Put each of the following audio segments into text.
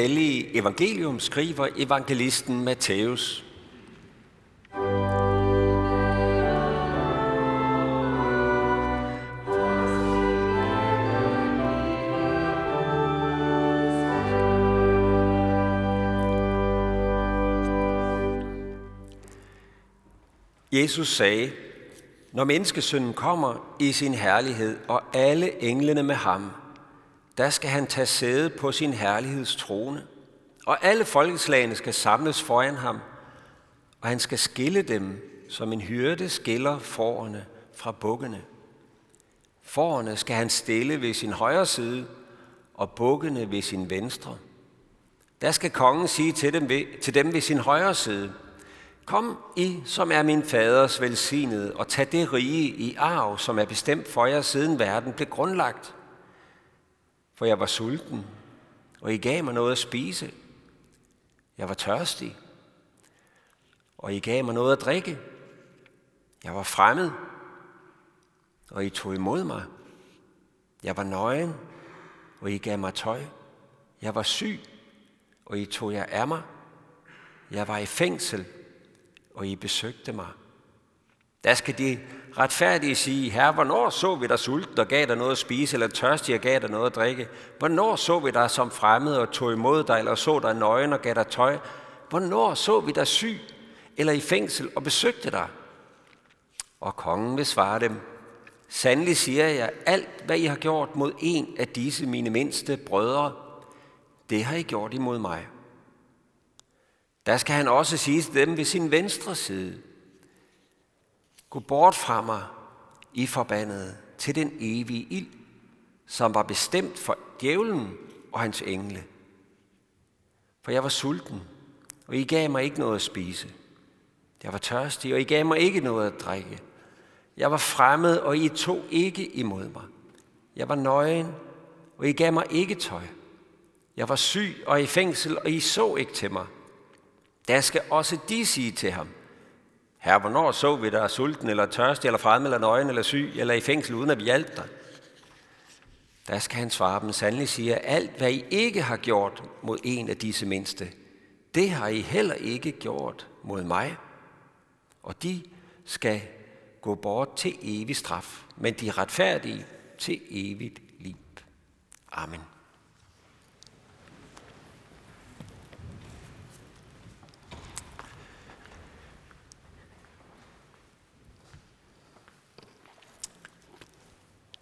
hellige evangelium skriver evangelisten Matthæus. Jesus sagde, når menneskesønnen kommer i sin herlighed og alle englene med ham, der skal han tage sæde på sin herligheds trone, og alle folkeslagene skal samles foran ham, og han skal skille dem, som en hyrde skiller forerne fra bukkene. Forerne skal han stille ved sin højre side, og bukkene ved sin venstre. Der skal kongen sige til dem ved, til dem ved sin højre side – Kom I, som er min faders velsignede, og tag det rige i arv, som er bestemt for jer, siden verden blev grundlagt. For jeg var sulten, og I gav mig noget at spise. Jeg var tørstig, og I gav mig noget at drikke. Jeg var fremmed, og I tog imod mig. Jeg var nøgen, og I gav mig tøj. Jeg var syg, og I tog jer af mig. Jeg var i fængsel, og I besøgte mig. Der skal de retfærdige sige, Herre, hvornår så vi dig sulten og gav dig noget at spise, eller tørstig og gav dig noget at drikke? Hvornår så vi dig som fremmed og tog imod dig, eller så dig nøgen og gav dig tøj? Hvornår så vi dig syg eller i fængsel og besøgte dig? Og kongen vil svare dem, Sandelig siger jeg, alt hvad I har gjort mod en af disse mine mindste brødre, det har I gjort imod mig. Der skal han også sige til dem ved sin venstre side. Gå bort fra mig, I forbandede, til den evige ild, som var bestemt for djævlen og hans engle. For jeg var sulten, og I gav mig ikke noget at spise. Jeg var tørstig, og I gav mig ikke noget at drikke. Jeg var fremmed, og I tog ikke imod mig. Jeg var nøgen, og I gav mig ikke tøj. Jeg var syg og i fængsel, og I så ikke til mig. Der skal også de sige til ham, Herre, hvornår så vi dig sulten, eller tørstig, eller fremme, eller nøgen, eller syg, eller i fængsel, uden at vi hjalp dig? Der skal han svare dem, sandelig siger, alt hvad I ikke har gjort mod en af disse mindste, det har I heller ikke gjort mod mig. Og de skal gå bort til evig straf, men de retfærdige til evigt liv. Amen.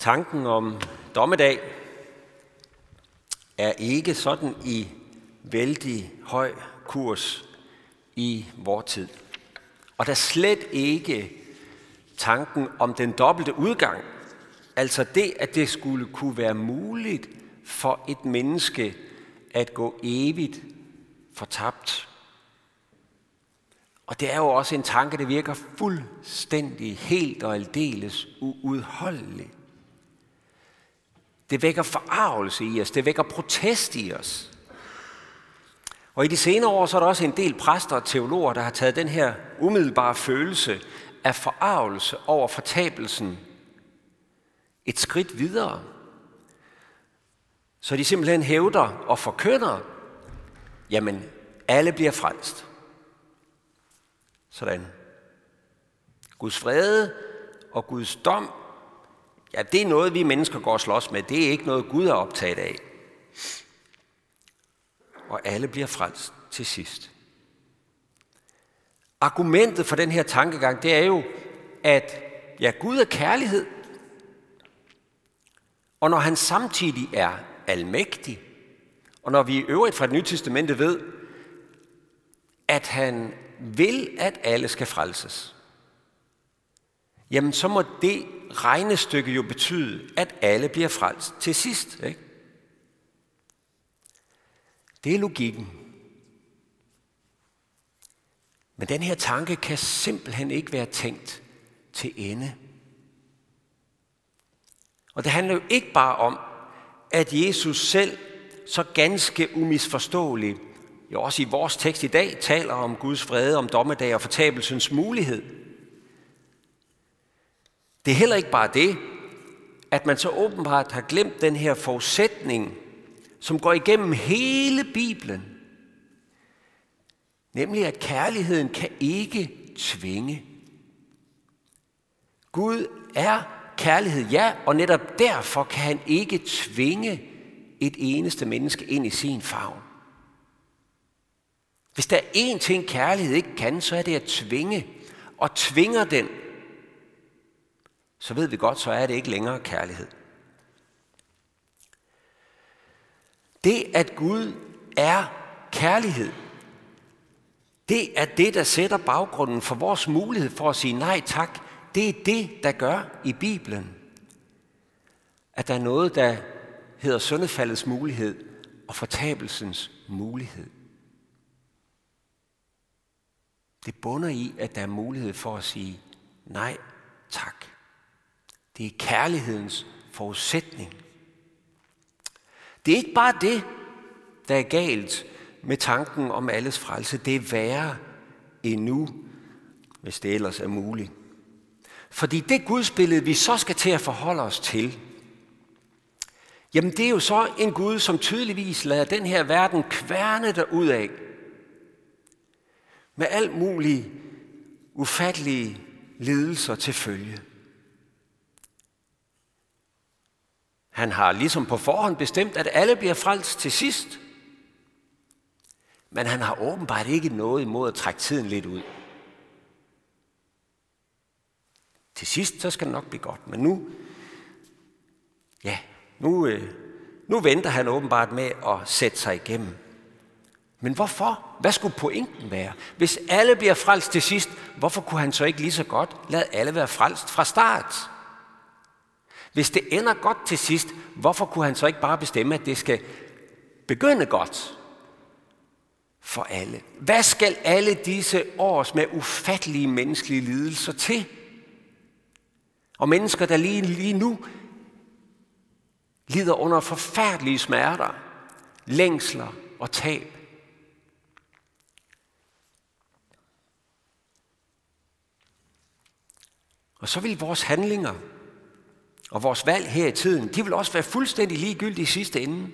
Tanken om dommedag er ikke sådan i vældig høj kurs i vor tid. Og der slet ikke tanken om den dobbelte udgang, altså det, at det skulle kunne være muligt for et menneske at gå evigt fortabt. Og det er jo også en tanke, der virker fuldstændig helt og aldeles uudholdelig. Det vækker forarvelse i os. Det vækker protest i os. Og i de senere år så er der også en del præster og teologer, der har taget den her umiddelbare følelse af forarvelse over fortabelsen et skridt videre. Så de simpelthen hævder og forkynder, jamen alle bliver frelst. Sådan. Guds fred og Guds dom Ja, det er noget, vi mennesker går og slås med. Det er ikke noget, Gud er optaget af. Og alle bliver frelst til sidst. Argumentet for den her tankegang, det er jo, at ja, Gud er kærlighed. Og når han samtidig er almægtig, og når vi i øvrigt fra det nye testamente ved, at han vil, at alle skal frelses, jamen så må det regnestykke jo betyde, at alle bliver frelst til sidst. Ikke? Det er logikken. Men den her tanke kan simpelthen ikke være tænkt til ende. Og det handler jo ikke bare om, at Jesus selv så ganske umisforståeligt, jo også i vores tekst i dag, taler om Guds fred, om dommedag og fortabelsens mulighed – det er heller ikke bare det, at man så åbenbart har glemt den her forudsætning, som går igennem hele Bibelen. Nemlig at kærligheden kan ikke tvinge. Gud er kærlighed, ja, og netop derfor kan han ikke tvinge et eneste menneske ind i sin favn. Hvis der er én ting, kærlighed ikke kan, så er det at tvinge. Og tvinger den, så ved vi godt, så er det ikke længere kærlighed. Det, at Gud er kærlighed, det er det, der sætter baggrunden for vores mulighed for at sige nej tak. Det er det, der gør i Bibelen, at der er noget, der hedder søndefaldets mulighed og fortabelsens mulighed. Det bunder i, at der er mulighed for at sige nej tak. Det er kærlighedens forudsætning. Det er ikke bare det, der er galt med tanken om alles frelse. Det er værre endnu, hvis det ellers er muligt. Fordi det gudsbillede, vi så skal til at forholde os til, jamen det er jo så en Gud, som tydeligvis lader den her verden kværne derud af. Med alt mulige ufattelige lidelser til følge. Han har ligesom på forhånd bestemt, at alle bliver frelst til sidst. Men han har åbenbart ikke noget imod at trække tiden lidt ud. Til sidst, så skal det nok blive godt. Men nu, ja, nu, øh, nu venter han åbenbart med at sætte sig igennem. Men hvorfor? Hvad skulle pointen være? Hvis alle bliver frelst til sidst, hvorfor kunne han så ikke lige så godt lade alle være frelst fra start? Hvis det ender godt til sidst, hvorfor kunne han så ikke bare bestemme, at det skal begynde godt for alle? Hvad skal alle disse års med ufattelige menneskelige lidelser til? Og mennesker, der lige, lige nu lider under forfærdelige smerter, længsler og tab. Og så vil vores handlinger og vores valg her i tiden, de vil også være fuldstændig ligegyldige i sidste ende.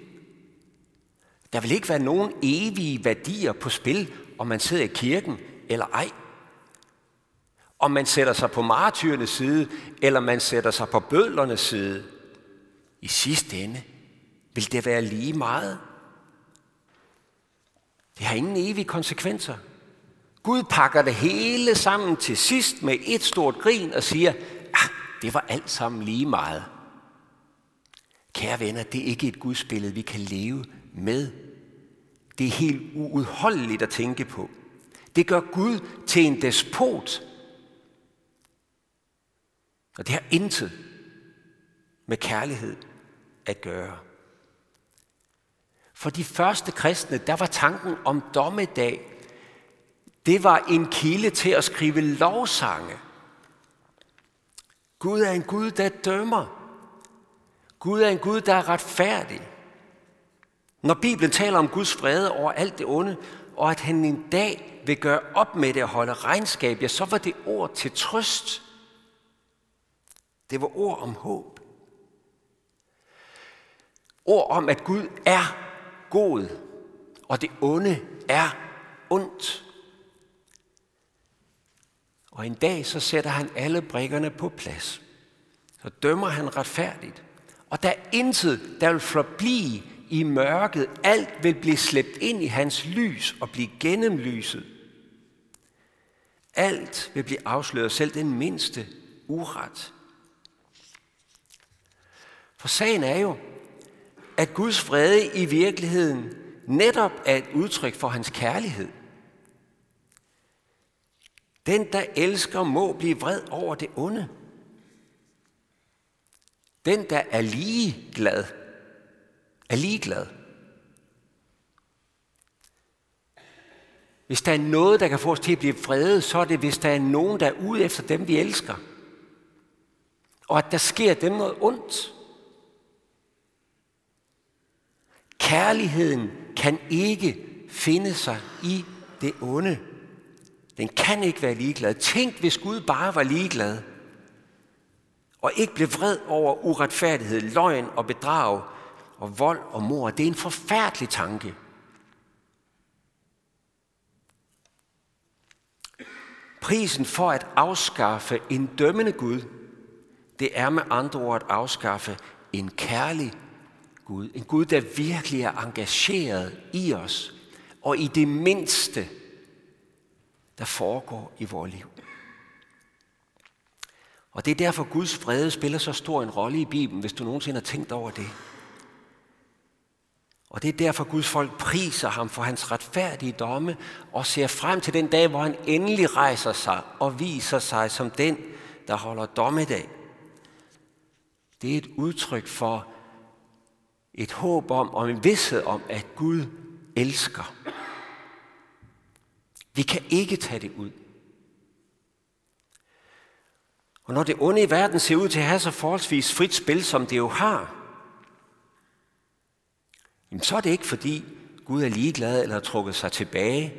Der vil ikke være nogen evige værdier på spil, om man sidder i kirken eller ej. Om man sætter sig på martyrernes side, eller man sætter sig på bødlernes side. I sidste ende vil det være lige meget. Det har ingen evige konsekvenser. Gud pakker det hele sammen til sidst med et stort grin og siger, det var alt sammen lige meget. Kære venner, det er ikke et gudsbillede, vi kan leve med. Det er helt uudholdeligt at tænke på. Det gør Gud til en despot. Og det har intet med kærlighed at gøre. For de første kristne, der var tanken om dommedag, det var en kilde til at skrive lovsange – Gud er en Gud, der dømmer. Gud er en Gud, der er retfærdig. Når Bibelen taler om Guds fred over alt det onde, og at han en dag vil gøre op med det og holde regnskab, ja, så var det ord til trøst. Det var ord om håb. Ord om, at Gud er god, og det onde er ondt. Og en dag så sætter han alle brikkerne på plads. Så dømmer han retfærdigt. Og der er intet, der vil forblive i mørket. Alt vil blive slæbt ind i hans lys og blive gennemlyset. Alt vil blive afsløret, selv den mindste uret. For sagen er jo, at Guds fred i virkeligheden netop er et udtryk for hans kærlighed. Den, der elsker, må blive vred over det onde. Den, der er ligeglad, er ligeglad. Hvis der er noget, der kan få os til at blive vrede, så er det, hvis der er nogen, der er ude efter dem, vi elsker. Og at der sker dem noget ondt. Kærligheden kan ikke finde sig i det onde. Den kan ikke være ligeglad. Tænk, hvis Gud bare var ligeglad. Og ikke blev vred over uretfærdighed, løgn og bedrag og vold og mor. Det er en forfærdelig tanke. Prisen for at afskaffe en dømmende Gud, det er med andre ord at afskaffe en kærlig Gud. En Gud, der virkelig er engageret i os, og i det mindste, der foregår i vores liv. Og det er derfor, Guds fred spiller så stor en rolle i Bibelen, hvis du nogensinde har tænkt over det. Og det er derfor, Guds folk priser ham for hans retfærdige domme og ser frem til den dag, hvor han endelig rejser sig og viser sig som den, der holder dommedag. Det er et udtryk for et håb om og en vidshed om, at Gud elsker. Vi kan ikke tage det ud. Og når det onde i verden ser ud til at have så forholdsvis frit spil, som det jo har, jamen så er det ikke fordi Gud er ligeglad eller har trukket sig tilbage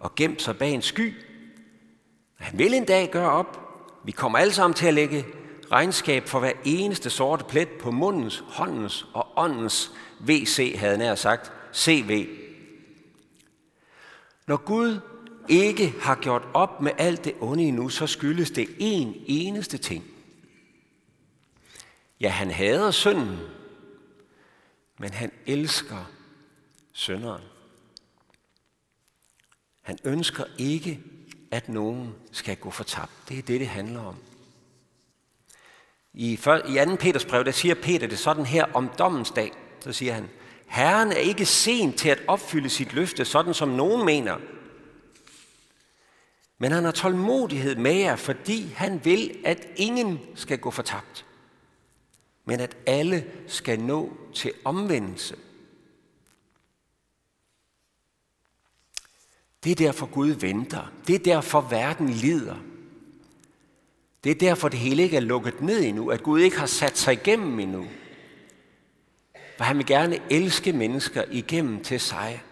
og gemt sig bag en sky. Han vil en dag gøre op. Vi kommer alle sammen til at lægge regnskab for hver eneste sorte plet på mundens, håndens og åndens VC, havde nær sagt, CV. Når Gud ikke har gjort op med alt det onde endnu, så skyldes det en eneste ting. Ja, han hader synden, men han elsker synderen. Han ønsker ikke, at nogen skal gå fortabt. Det er det, det handler om. I, 2. Peters brev, der siger Peter det sådan her om dommens dag. Så siger han, Herren er ikke sent til at opfylde sit løfte, sådan som nogen mener. Men han har tålmodighed med jer, fordi han vil, at ingen skal gå fortabt, men at alle skal nå til omvendelse. Det er derfor Gud venter. Det er derfor verden lider. Det er derfor det hele ikke er lukket ned endnu, at Gud ikke har sat sig igennem endnu. For han vil gerne elske mennesker igennem til sig,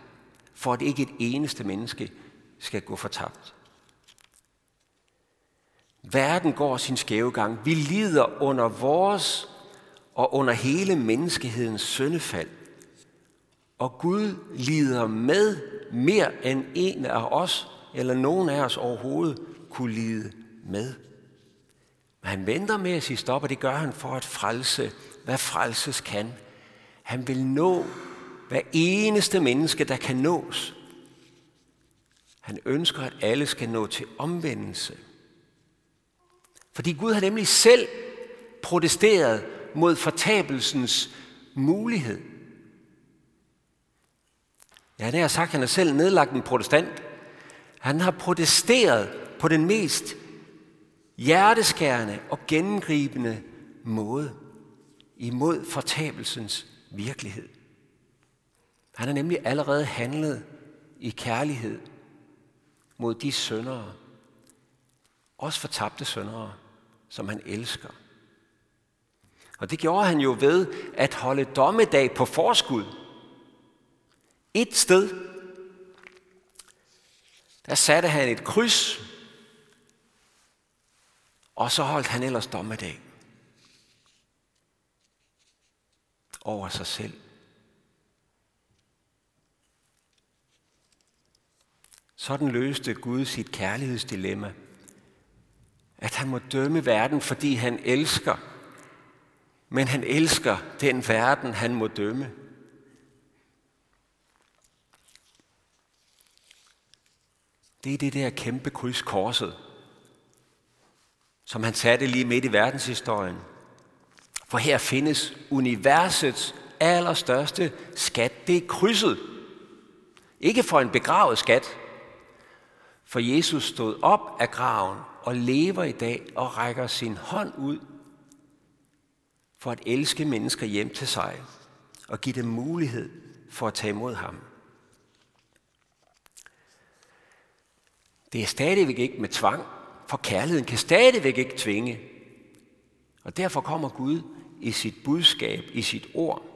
for at ikke et eneste menneske skal gå fortabt. Verden går sin skæve gang. Vi lider under vores og under hele menneskehedens syndefald. Og Gud lider med mere end en af os, eller nogen af os overhovedet, kunne lide med. Men han venter med at sige stop, og det gør han for at frelse, hvad frelses kan. Han vil nå hver eneste menneske, der kan nås. Han ønsker, at alle skal nå til omvendelse. Fordi Gud har nemlig selv protesteret mod fortabelsens mulighed. Ja, det har sagt, at han har selv nedlagt en protestant. Han har protesteret på den mest hjerteskærende og gennemgribende måde imod fortabelsens virkelighed. Han har nemlig allerede handlet i kærlighed mod de søndere, også fortabte søndere, som han elsker. Og det gjorde han jo ved at holde dommedag på forskud. Et sted, der satte han et kryds, og så holdt han ellers dommedag over sig selv. Sådan løste Gud sit kærlighedsdilemma at han må dømme verden, fordi han elsker. Men han elsker den verden, han må dømme. Det er det der kæmpe kryds korset, som han satte lige midt i verdenshistorien. For her findes universets allerstørste skat. Det er krydset. Ikke for en begravet skat, for Jesus stod op af graven og lever i dag og rækker sin hånd ud for at elske mennesker hjem til sig og give dem mulighed for at tage imod ham. Det er stadigvæk ikke med tvang, for kærligheden kan stadigvæk ikke tvinge. Og derfor kommer Gud i sit budskab, i sit ord,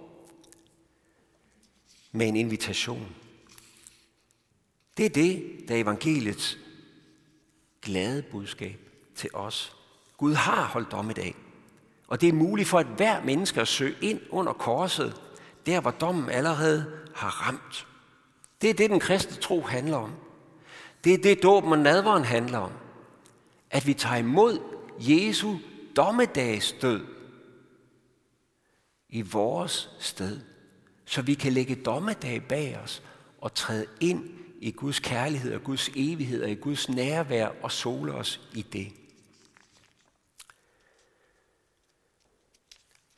med en invitation. Det er det, der er evangeliets glade budskab til os. Gud har holdt dag. Og det er muligt for et hver menneske at søge ind under korset. der hvor dommen allerede har ramt. Det er det, den kristne tro handler om. Det er det, dåben og nadveren handler om. At vi tager imod Jesu dommedagsdød i vores sted, så vi kan lægge dommedag bag os og træde ind i Guds kærlighed og Guds evighed og i Guds nærvær og sole os i det.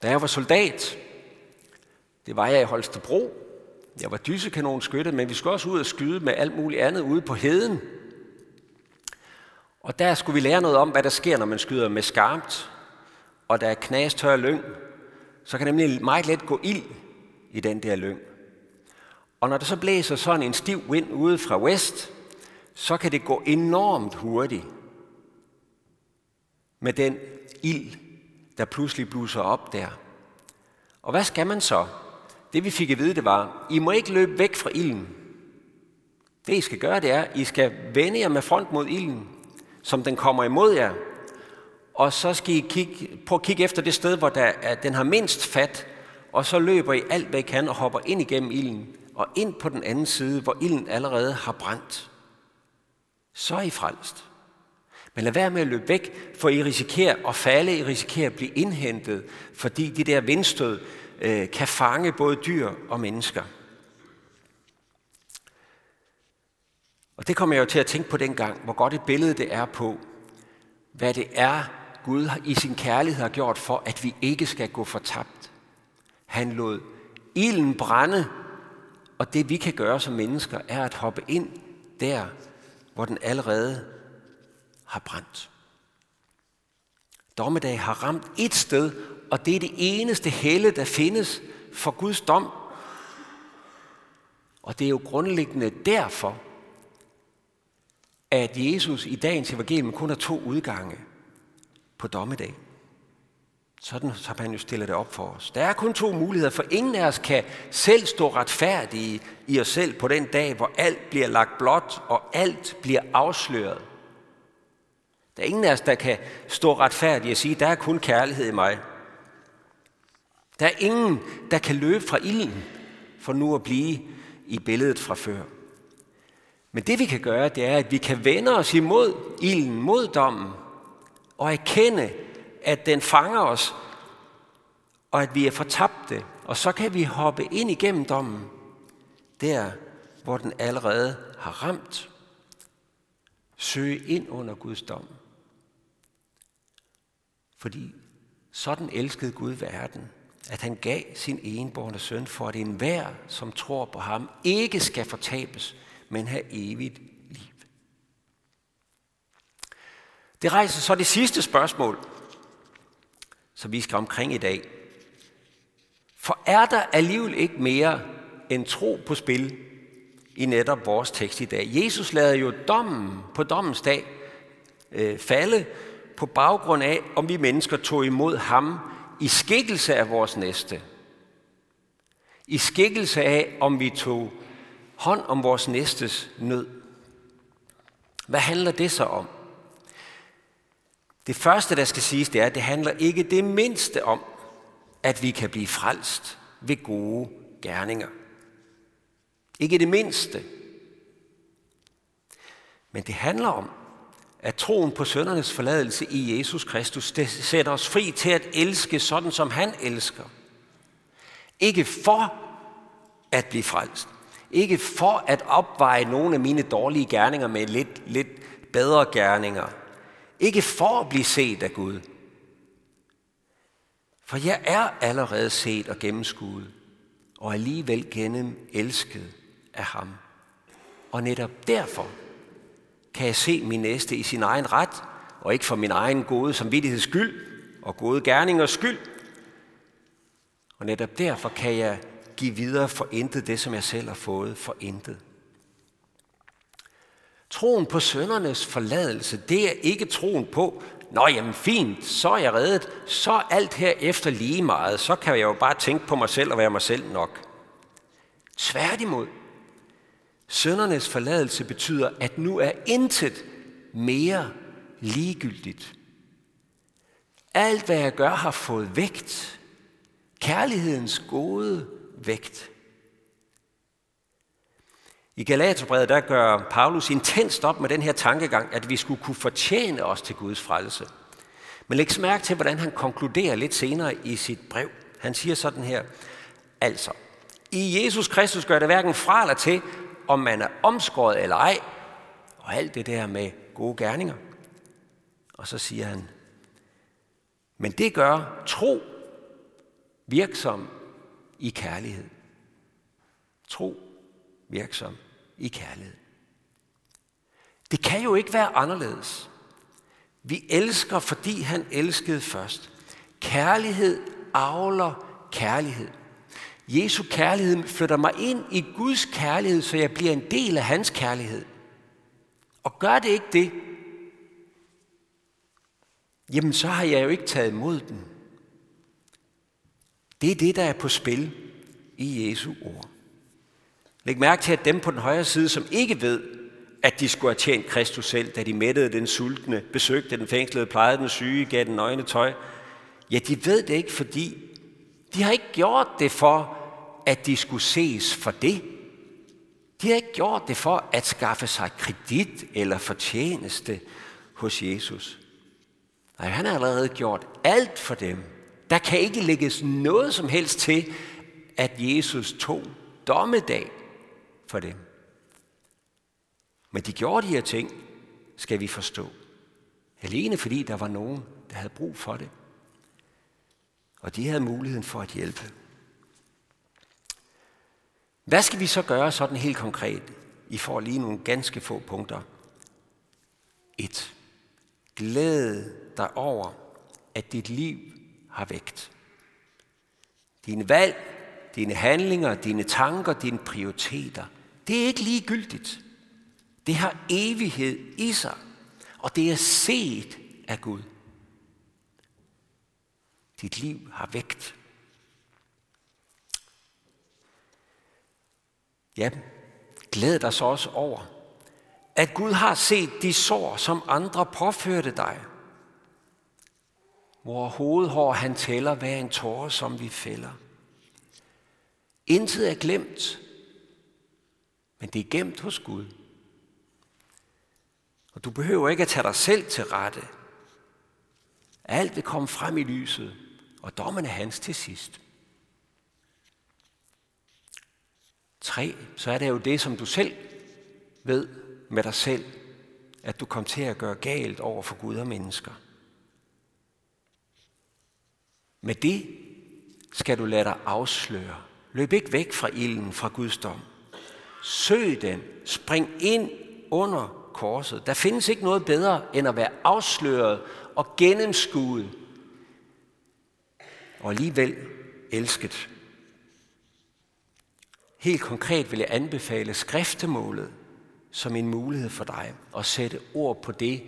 Da jeg var soldat, det var jeg i Holstebro. Jeg var dysekanonskytte, men vi skulle også ud og skyde med alt muligt andet ude på heden. Og der skulle vi lære noget om, hvad der sker, når man skyder med skarpt, og der er knastør lyng, så kan nemlig meget let gå ild i den der lyng. Og når der så blæser sådan en stiv vind ude fra vest, så kan det gå enormt hurtigt med den ild, der pludselig bluser op der. Og hvad skal man så? Det vi fik at vide, det var, I må ikke løbe væk fra ilden. Det I skal gøre, det er, I skal vende jer med front mod ilden, som den kommer imod jer. Og så skal I kigge, prøve at kigge efter det sted, hvor der er, den har mindst fat, og så løber I alt, hvad I kan, og hopper ind igennem ilden, og ind på den anden side, hvor ilden allerede har brændt. Så er I frelst. Men lad være med at løbe væk, for I risikerer at falde, I risikerer at blive indhentet, fordi de der vindstød øh, kan fange både dyr og mennesker. Og det kommer jeg jo til at tænke på dengang, hvor godt et billede det er på, hvad det er, Gud i sin kærlighed har gjort for, at vi ikke skal gå fortabt. Han lod ilden brænde, og det vi kan gøre som mennesker, er at hoppe ind der, hvor den allerede har brændt. Dommedag har ramt et sted, og det er det eneste helle, der findes for Guds dom. Og det er jo grundlæggende derfor, at Jesus i dagens evangelium kun har to udgange på dommedag. Sådan har han jo stillet det op for os. Der er kun to muligheder, for ingen af os kan selv stå retfærdige i os selv på den dag, hvor alt bliver lagt blot og alt bliver afsløret. Der er ingen af os, der kan stå retfærdige og sige, der er kun kærlighed i mig. Der er ingen, der kan løbe fra ilden, for nu at blive i billedet fra før. Men det vi kan gøre, det er, at vi kan vende os imod ilden, mod dommen, og erkende, at den fanger os, og at vi er fortabte. Og så kan vi hoppe ind igennem dommen, der hvor den allerede har ramt. Søge ind under Guds dom. Fordi sådan elskede Gud verden, at han gav sin enborne søn for, at enhver, som tror på ham, ikke skal fortabes, men have evigt liv. Det rejser så det sidste spørgsmål, som vi skal omkring i dag. For er der alligevel ikke mere end tro på spil i netop vores tekst i dag? Jesus lader jo dommen på dommens dag øh, falde på baggrund af, om vi mennesker tog imod ham i skikkelse af vores næste. I skikkelse af, om vi tog hånd om vores næstes nød. Hvad handler det så om? Det første, der skal siges, det er, at det handler ikke det mindste om, at vi kan blive frelst ved gode gerninger. Ikke det mindste. Men det handler om, at troen på søndernes forladelse i Jesus Kristus, det sætter os fri til at elske sådan, som han elsker. Ikke for at blive frelst. Ikke for at opveje nogle af mine dårlige gerninger med lidt, lidt bedre gerninger. Ikke for at blive set af Gud. For jeg er allerede set og gennemskuet, og alligevel gennem elsket af ham. Og netop derfor kan jeg se min næste i sin egen ret, og ikke for min egen gode samvittigheds skyld og gode gerningers skyld. Og netop derfor kan jeg give videre for intet det, som jeg selv har fået for intet. Troen på søndernes forladelse, det er ikke troen på, Nå, jamen fint, så er jeg reddet, så er alt her efter lige meget, så kan jeg jo bare tænke på mig selv og være mig selv nok. Tværtimod, søndernes forladelse betyder, at nu er intet mere ligegyldigt. Alt, hvad jeg gør, har fået vægt. Kærlighedens gode vægt. I Galaterbrevet der gør Paulus intenst op med den her tankegang, at vi skulle kunne fortjene os til Guds frelse. Men læg mærke til, hvordan han konkluderer lidt senere i sit brev. Han siger sådan her, altså, i Jesus Kristus gør det hverken fra eller til, om man er omskåret eller ej, og alt det der med gode gerninger. Og så siger han, men det gør tro virksom i kærlighed. Tro virksom i kærlighed. Det kan jo ikke være anderledes. Vi elsker, fordi han elskede først. Kærlighed avler kærlighed. Jesu kærlighed flytter mig ind i Guds kærlighed, så jeg bliver en del af hans kærlighed. Og gør det ikke det, jamen så har jeg jo ikke taget imod den. Det er det, der er på spil i Jesu ord. Læg mærke til, at dem på den højre side, som ikke ved, at de skulle have tjent Kristus selv, da de mættede den sultne, besøgte den fængslede, plejede den syge, gav den nøgne tøj, ja, de ved det ikke, fordi de har ikke gjort det for, at de skulle ses for det. De har ikke gjort det for at skaffe sig kredit eller fortjeneste hos Jesus. Nej, han har allerede gjort alt for dem. Der kan ikke lægges noget som helst til, at Jesus tog dommedag for dem. Men de gjorde de her ting, skal vi forstå. Alene fordi der var nogen, der havde brug for det. Og de havde muligheden for at hjælpe. Hvad skal vi så gøre sådan helt konkret? I får lige nogle ganske få punkter. 1. Glæd dig over, at dit liv har vægt. Dine valg, dine handlinger, dine tanker, dine prioriteter, det er ikke ligegyldigt. Det har evighed i sig, og det er set af Gud. Dit liv har vægt. Ja, glæd dig så også over, at Gud har set de sår, som andre påførte dig. Hvor hovedhår han tæller hver en tåre, som vi fælder. Intet er glemt, men det er gemt hos Gud. Og du behøver ikke at tage dig selv til rette. Alt vil komme frem i lyset, og dommen er hans til sidst. Tre, så er det jo det, som du selv ved med dig selv, at du kom til at gøre galt over for Gud og mennesker. Med det skal du lade dig afsløre. Løb ikke væk fra ilden, fra Guds dom. Søg den. Spring ind under korset. Der findes ikke noget bedre, end at være afsløret og gennemskuet. Og alligevel elsket. Helt konkret vil jeg anbefale skriftemålet som en mulighed for dig at sætte ord på det,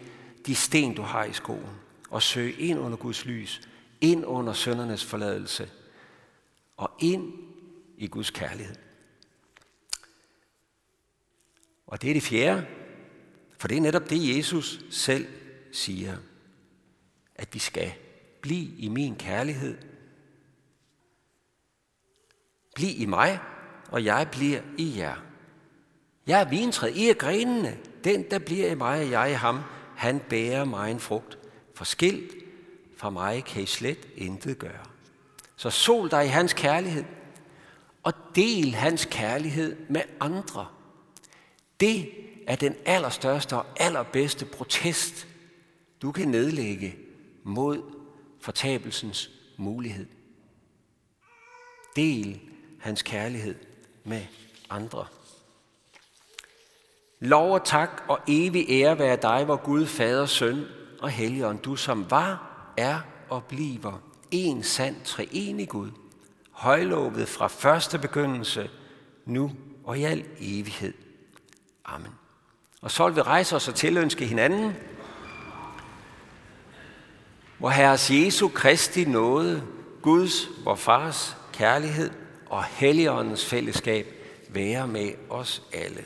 de sten, du har i skoen, og søge ind under Guds lys, ind under søndernes forladelse, og ind i Guds kærlighed. Og det er det fjerde, for det er netop det, Jesus selv siger, at vi skal blive i min kærlighed. Bliv i mig, og jeg bliver i jer. Jeg er vintræet, I er grenene. Den, der bliver i mig, og jeg i ham, han bærer mig en frugt. For skilt fra mig kan I slet intet gøre. Så sol dig i hans kærlighed, og del hans kærlighed med andre. Det er den allerstørste og allerbedste protest, du kan nedlægge mod fortabelsens mulighed. Del hans kærlighed med andre. Lov og tak og evig ære være dig, hvor Gud, Fader, Søn og Helligånd, du som var, er og bliver en sand treenig Gud, højlovet fra første begyndelse, nu og i al evighed. Amen. Og så vil vi rejse os og tilønske hinanden, hvor Herres Jesu Kristi nåde, Guds, vor Fars kærlighed og Helligåndens fællesskab være med os alle.